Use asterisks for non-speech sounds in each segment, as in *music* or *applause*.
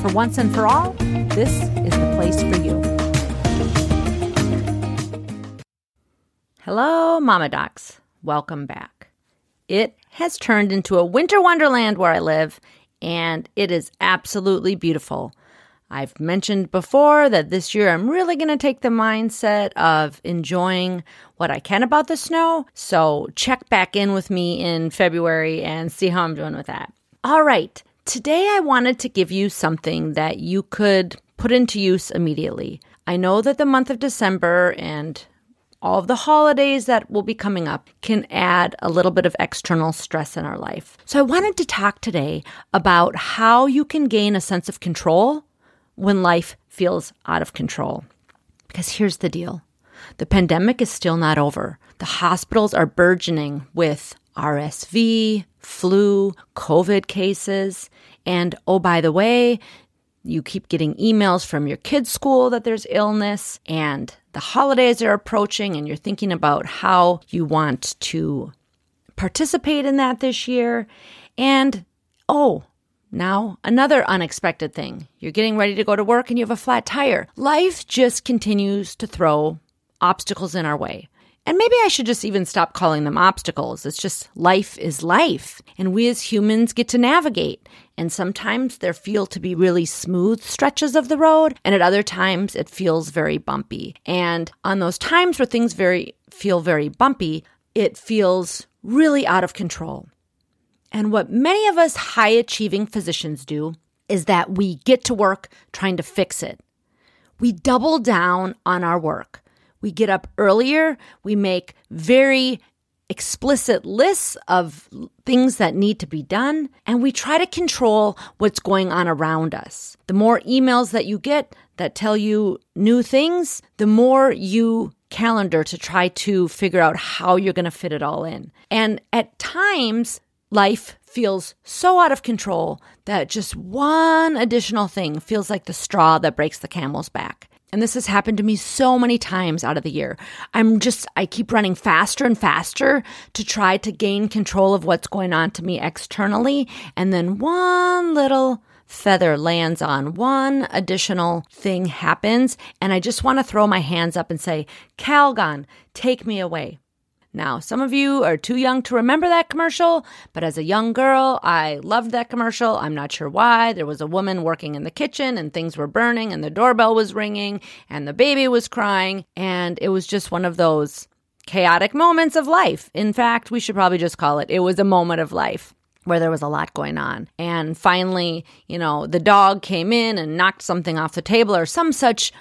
for once and for all, this is the place for you. Hello, Mama Docs. Welcome back. It has turned into a winter wonderland where I live, and it is absolutely beautiful. I've mentioned before that this year I'm really going to take the mindset of enjoying what I can about the snow. So check back in with me in February and see how I'm doing with that. All right. Today I wanted to give you something that you could put into use immediately. I know that the month of December and all of the holidays that will be coming up can add a little bit of external stress in our life. So I wanted to talk today about how you can gain a sense of control when life feels out of control. Because here's the deal the pandemic is still not over. The hospitals are burgeoning with RSV, flu, COVID cases. And oh, by the way, you keep getting emails from your kids' school that there's illness, and the holidays are approaching, and you're thinking about how you want to participate in that this year. And oh, now, another unexpected thing. You're getting ready to go to work and you have a flat tire. Life just continues to throw obstacles in our way. And maybe I should just even stop calling them obstacles. It's just life is life. And we as humans get to navigate. And sometimes there feel to be really smooth stretches of the road, and at other times it feels very bumpy. And on those times where things very feel very bumpy, it feels really out of control. And what many of us high achieving physicians do is that we get to work trying to fix it. We double down on our work. We get up earlier. We make very explicit lists of things that need to be done, and we try to control what's going on around us. The more emails that you get that tell you new things, the more you calendar to try to figure out how you're going to fit it all in. And at times, life feels so out of control that just one additional thing feels like the straw that breaks the camel's back. And this has happened to me so many times out of the year. I'm just, I keep running faster and faster to try to gain control of what's going on to me externally. And then one little feather lands on, one additional thing happens. And I just want to throw my hands up and say, Calgon, take me away. Now, some of you are too young to remember that commercial, but as a young girl, I loved that commercial. I'm not sure why. There was a woman working in the kitchen and things were burning and the doorbell was ringing and the baby was crying. And it was just one of those chaotic moments of life. In fact, we should probably just call it it was a moment of life where there was a lot going on. And finally, you know, the dog came in and knocked something off the table or some such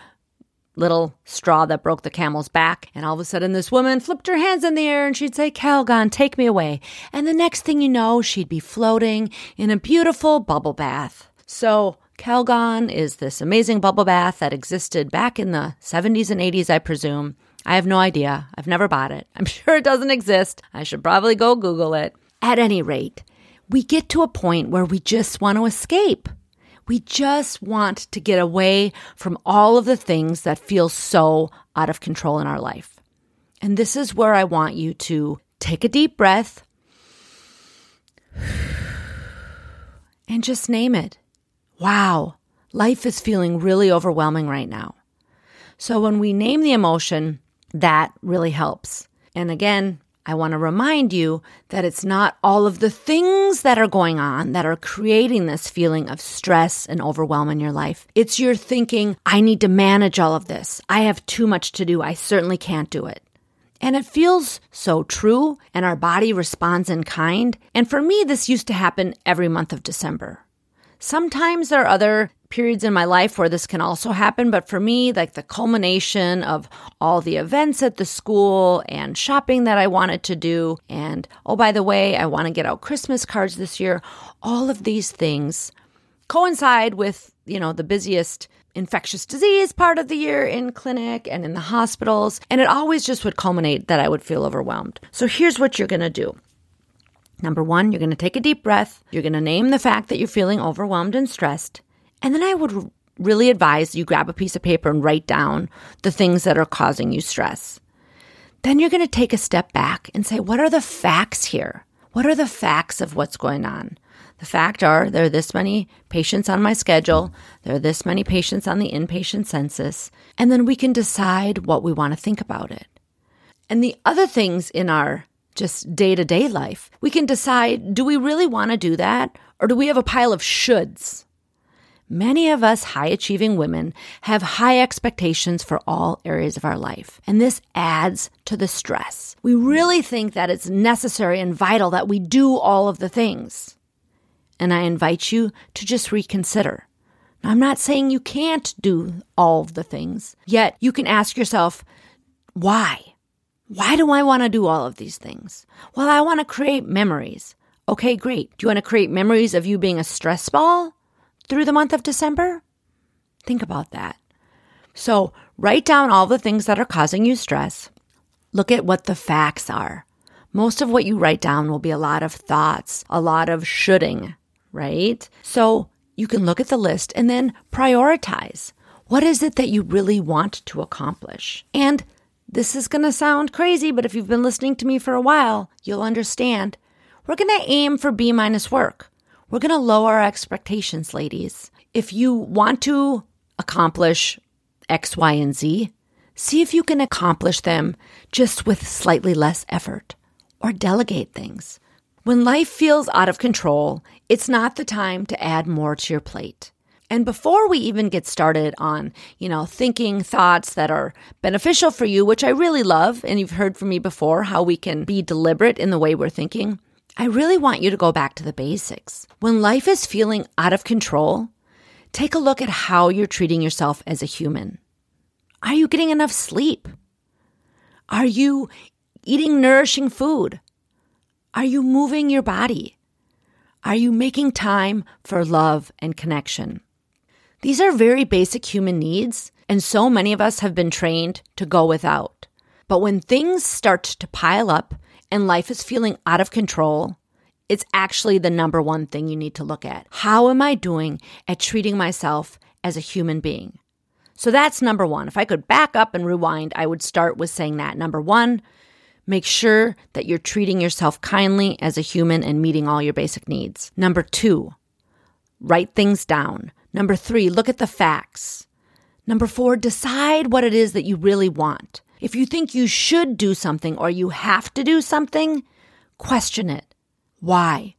little straw that broke the camel's back. And all of a sudden, this woman flipped her hands in the air and she'd say, Calgon, take me away. And the next thing you know, she'd be floating in a beautiful bubble bath. So, Calgon is this amazing bubble bath that existed back in the 70s and 80s, I presume. I have no idea. I've never bought it. I'm *laughs* sure it doesn't exist. I should probably go Google it. At any rate, we get to a point where we just want to escape. We just want to get away from all of the things that feel so out of control in our life. And this is where I want you to take a deep breath *sighs* and just name it. Wow, life is feeling really overwhelming right now. So when we name the emotion, that really helps. And again, I want to remind you that it's not all of the things that are going on that are creating this feeling of stress and overwhelm in your life. It's your thinking, I need to manage all of this. I have too much to do. I certainly can't do it. And it feels so true, and our body responds in kind. And for me, this used to happen every month of December. Sometimes there are other periods in my life where this can also happen, but for me, like the culmination of all the events at the school and shopping that I wanted to do, and oh, by the way, I want to get out Christmas cards this year, all of these things coincide with you know, the busiest infectious disease part of the year in clinic and in the hospitals. And it always just would culminate that I would feel overwhelmed. So here's what you're going to do. Number one, you're going to take a deep breath. You're going to name the fact that you're feeling overwhelmed and stressed. And then I would really advise you grab a piece of paper and write down the things that are causing you stress. Then you're going to take a step back and say, what are the facts here? What are the facts of what's going on? The fact are there are this many patients on my schedule, there are this many patients on the inpatient census, and then we can decide what we want to think about it. And the other things in our just day to day life, we can decide do we really want to do that or do we have a pile of shoulds? Many of us high achieving women have high expectations for all areas of our life, and this adds to the stress. We really think that it's necessary and vital that we do all of the things. And I invite you to just reconsider. Now, I'm not saying you can't do all of the things, yet you can ask yourself, why? Why do I want to do all of these things? Well, I want to create memories. Okay, great. Do you want to create memories of you being a stress ball? Through the month of December? Think about that. So, write down all the things that are causing you stress. Look at what the facts are. Most of what you write down will be a lot of thoughts, a lot of shoulding, right? So, you can look at the list and then prioritize. What is it that you really want to accomplish? And this is going to sound crazy, but if you've been listening to me for a while, you'll understand. We're going to aim for B minus work. We're going to lower our expectations, ladies. If you want to accomplish X, Y, and Z, see if you can accomplish them just with slightly less effort or delegate things. When life feels out of control, it's not the time to add more to your plate. And before we even get started on, you know, thinking thoughts that are beneficial for you, which I really love, and you've heard from me before how we can be deliberate in the way we're thinking, I really want you to go back to the basics. When life is feeling out of control, take a look at how you're treating yourself as a human. Are you getting enough sleep? Are you eating nourishing food? Are you moving your body? Are you making time for love and connection? These are very basic human needs, and so many of us have been trained to go without. But when things start to pile up and life is feeling out of control, it's actually the number one thing you need to look at. How am I doing at treating myself as a human being? So that's number one. If I could back up and rewind, I would start with saying that. Number one, make sure that you're treating yourself kindly as a human and meeting all your basic needs. Number two, write things down. Number three, look at the facts. Number four, decide what it is that you really want. If you think you should do something or you have to do something, question it. Why?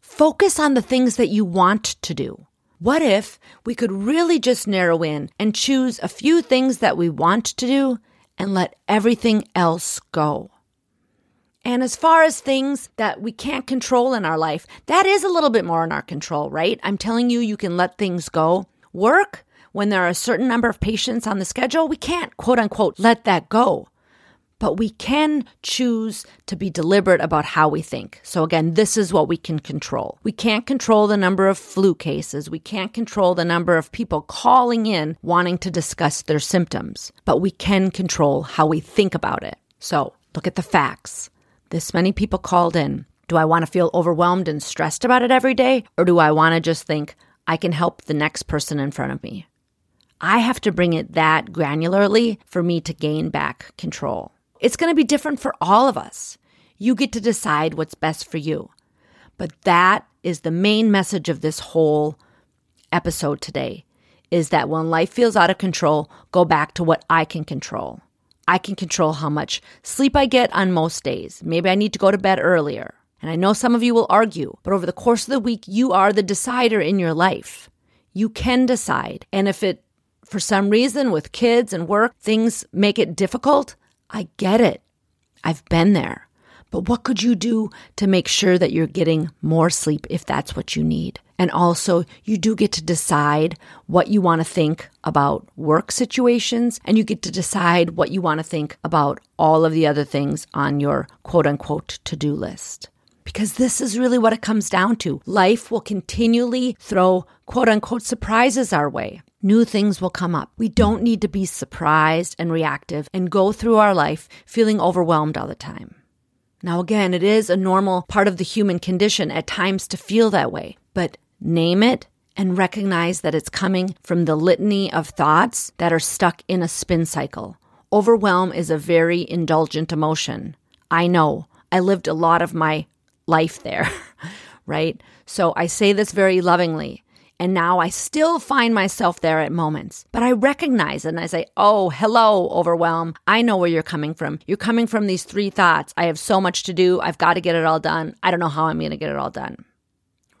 Focus on the things that you want to do. What if we could really just narrow in and choose a few things that we want to do and let everything else go? And as far as things that we can't control in our life, that is a little bit more in our control, right? I'm telling you, you can let things go. Work, when there are a certain number of patients on the schedule, we can't quote unquote let that go. But we can choose to be deliberate about how we think. So, again, this is what we can control. We can't control the number of flu cases. We can't control the number of people calling in wanting to discuss their symptoms, but we can control how we think about it. So, look at the facts. This many people called in. Do I want to feel overwhelmed and stressed about it every day? Or do I want to just think, I can help the next person in front of me? I have to bring it that granularly for me to gain back control. It's going to be different for all of us. You get to decide what's best for you. But that is the main message of this whole episode today is that when life feels out of control, go back to what I can control. I can control how much sleep I get on most days. Maybe I need to go to bed earlier. And I know some of you will argue, but over the course of the week, you are the decider in your life. You can decide. And if it for some reason with kids and work, things make it difficult. I get it. I've been there. But what could you do to make sure that you're getting more sleep if that's what you need? And also, you do get to decide what you want to think about work situations, and you get to decide what you want to think about all of the other things on your quote unquote to do list. Because this is really what it comes down to. Life will continually throw quote unquote surprises our way. New things will come up. We don't need to be surprised and reactive and go through our life feeling overwhelmed all the time. Now, again, it is a normal part of the human condition at times to feel that way, but name it and recognize that it's coming from the litany of thoughts that are stuck in a spin cycle. Overwhelm is a very indulgent emotion. I know. I lived a lot of my life there, *laughs* right? So I say this very lovingly. And now I still find myself there at moments, but I recognize it and I say, Oh, hello, overwhelm. I know where you're coming from. You're coming from these three thoughts. I have so much to do. I've got to get it all done. I don't know how I'm going to get it all done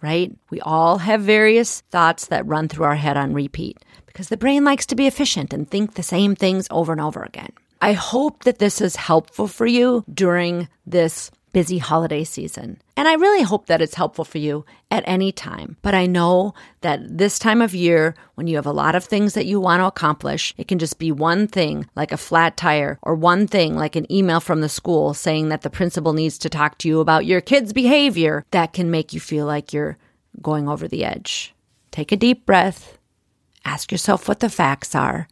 right? We all have various thoughts that run through our head on repeat because the brain likes to be efficient and think the same things over and over again. I hope that this is helpful for you during this busy holiday season. And I really hope that it's helpful for you at any time. But I know that this time of year, when you have a lot of things that you want to accomplish, it can just be one thing like a flat tire or one thing like an email from the school saying that the principal needs to talk to you about your kid's behavior that can make you feel like you're going over the edge. Take a deep breath, ask yourself what the facts are,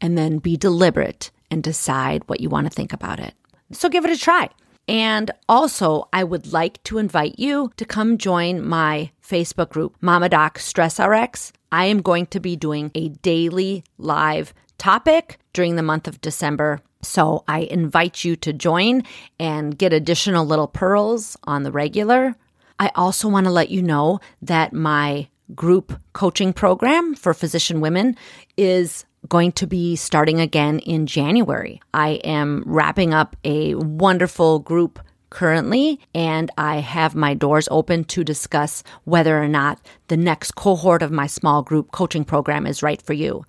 and then be deliberate and decide what you want to think about it. So give it a try. And also, I would like to invite you to come join my Facebook group, Mama Doc Stress RX. I am going to be doing a daily live topic during the month of December. So I invite you to join and get additional little pearls on the regular. I also want to let you know that my group coaching program for physician women is going to be starting again in January. I am wrapping up a wonderful group currently, and I have my doors open to discuss whether or not the next cohort of my small group coaching program is right for you.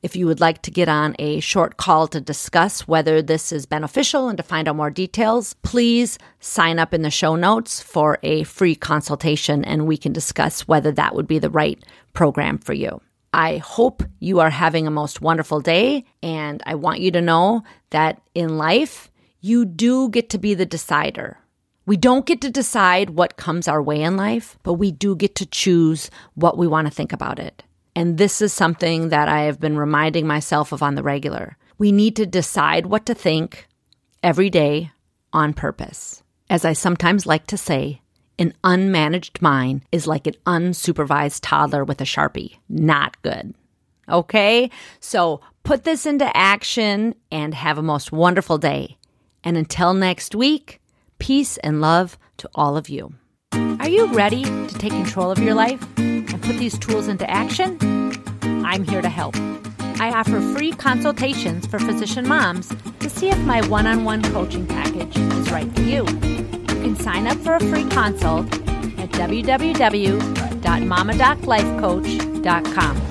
If you would like to get on a short call to discuss whether this is beneficial and to find out more details, please sign up in the show notes for a free consultation and we can discuss whether that would be the right program for you. I hope you are having a most wonderful day. And I want you to know that in life, you do get to be the decider. We don't get to decide what comes our way in life, but we do get to choose what we want to think about it. And this is something that I have been reminding myself of on the regular. We need to decide what to think every day on purpose. As I sometimes like to say, an unmanaged mind is like an unsupervised toddler with a Sharpie. Not good. Okay? So put this into action and have a most wonderful day. And until next week, peace and love to all of you. Are you ready to take control of your life and put these tools into action? I'm here to help. I offer free consultations for physician moms to see if my one on one coaching package is right for you can sign up for a free consult at www.mamadoclifecoach.com.